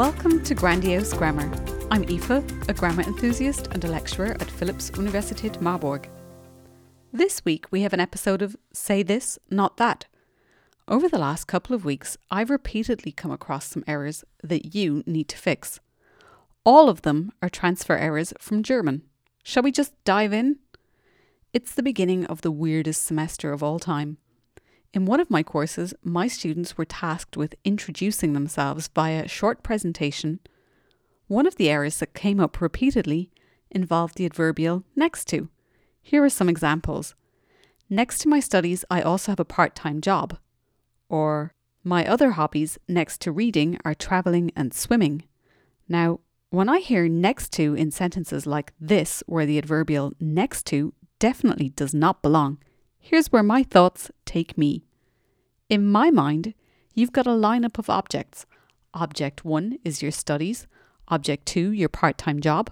Welcome to Grandiose Grammar. I'm Aoife, a grammar enthusiast and a lecturer at Philipps Universität Marburg. This week we have an episode of Say This, Not That. Over the last couple of weeks, I've repeatedly come across some errors that you need to fix. All of them are transfer errors from German. Shall we just dive in? It's the beginning of the weirdest semester of all time. In one of my courses, my students were tasked with introducing themselves via a short presentation. One of the errors that came up repeatedly involved the adverbial next to. Here are some examples. Next to my studies, I also have a part time job. Or, my other hobbies next to reading are travelling and swimming. Now, when I hear next to in sentences like this, where the adverbial next to definitely does not belong, Here's where my thoughts take me. In my mind, you've got a lineup of objects. Object 1 is your studies, Object 2 your part-time job,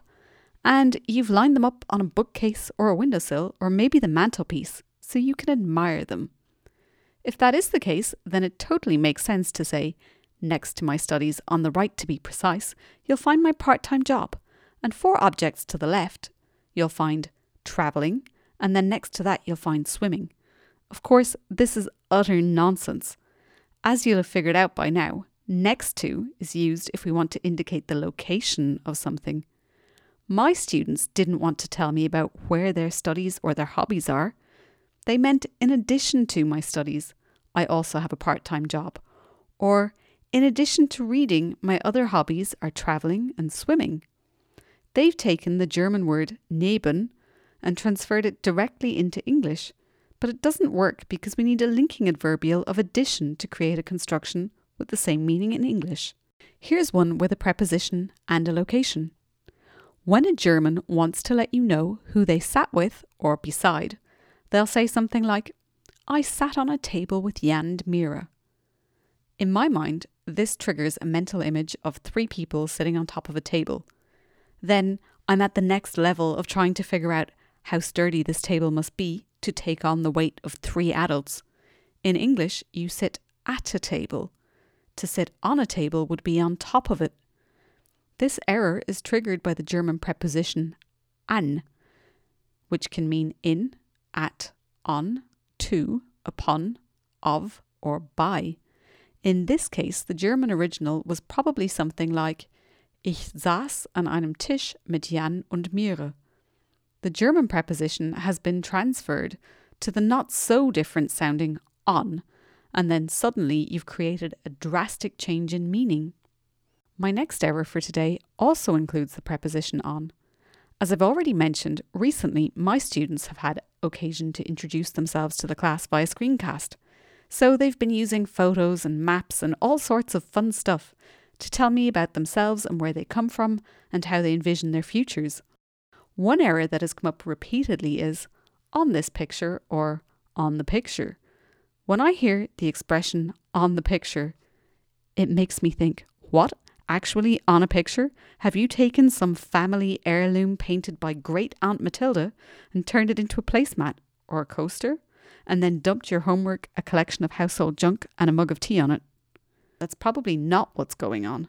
and you've lined them up on a bookcase or a windowsill or maybe the mantelpiece so you can admire them. If that is the case, then it totally makes sense to say, next to my studies on the right to be precise, you'll find my part-time job, and four objects to the left, you'll find travelling, and then next to that you'll find swimming. Of course, this is utter nonsense. As you'll have figured out by now, next to is used if we want to indicate the location of something. My students didn't want to tell me about where their studies or their hobbies are. They meant in addition to my studies, I also have a part time job. Or, in addition to reading, my other hobbies are travelling and swimming. They've taken the German word neben and transferred it directly into English, but it doesn't work because we need a linking adverbial of addition to create a construction with the same meaning in English. Here's one with a preposition and a location. When a German wants to let you know who they sat with or beside, they'll say something like, I sat on a table with Jan Mira. In my mind, this triggers a mental image of three people sitting on top of a table. Then I'm at the next level of trying to figure out how sturdy this table must be to take on the weight of three adults. In English, you sit at a table. To sit on a table would be on top of it. This error is triggered by the German preposition an, which can mean in, at, on, to, upon, of, or by. In this case, the German original was probably something like Ich saß an einem Tisch mit Jan und Mira the German preposition has been transferred to the not so different sounding on, and then suddenly you've created a drastic change in meaning. My next error for today also includes the preposition on. As I've already mentioned, recently my students have had occasion to introduce themselves to the class via screencast. So they've been using photos and maps and all sorts of fun stuff to tell me about themselves and where they come from and how they envision their futures. One error that has come up repeatedly is on this picture or on the picture. When I hear the expression on the picture, it makes me think, what? Actually, on a picture? Have you taken some family heirloom painted by great Aunt Matilda and turned it into a placemat or a coaster? And then dumped your homework, a collection of household junk, and a mug of tea on it? That's probably not what's going on.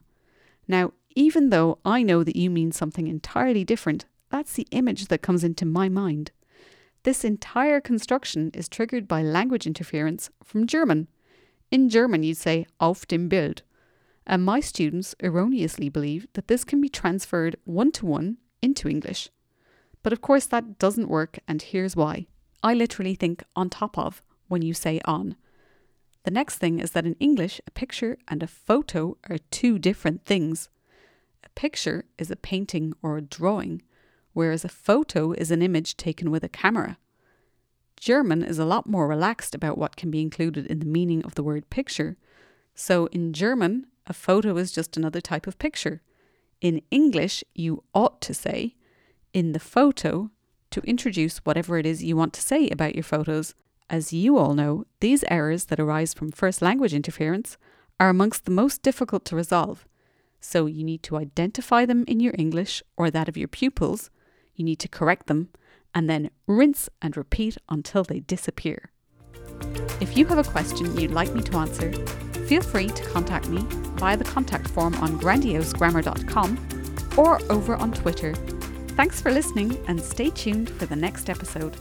Now, even though I know that you mean something entirely different, that's the image that comes into my mind. This entire construction is triggered by language interference from German. In German, you'd say auf dem Bild. And my students erroneously believe that this can be transferred one to one into English. But of course, that doesn't work, and here's why. I literally think on top of when you say on. The next thing is that in English, a picture and a photo are two different things. A picture is a painting or a drawing, whereas a photo is an image taken with a camera. German is a lot more relaxed about what can be included in the meaning of the word picture. So in German, a photo is just another type of picture. In English, you ought to say, in the photo, to introduce whatever it is you want to say about your photos. As you all know, these errors that arise from first language interference are amongst the most difficult to resolve. So you need to identify them in your English or that of your pupils you need to correct them, and then rinse and repeat until they disappear. If you have a question you'd like me to answer, Feel free to contact me via the contact form on grandiosegrammar.com or over on Twitter. Thanks for listening and stay tuned for the next episode.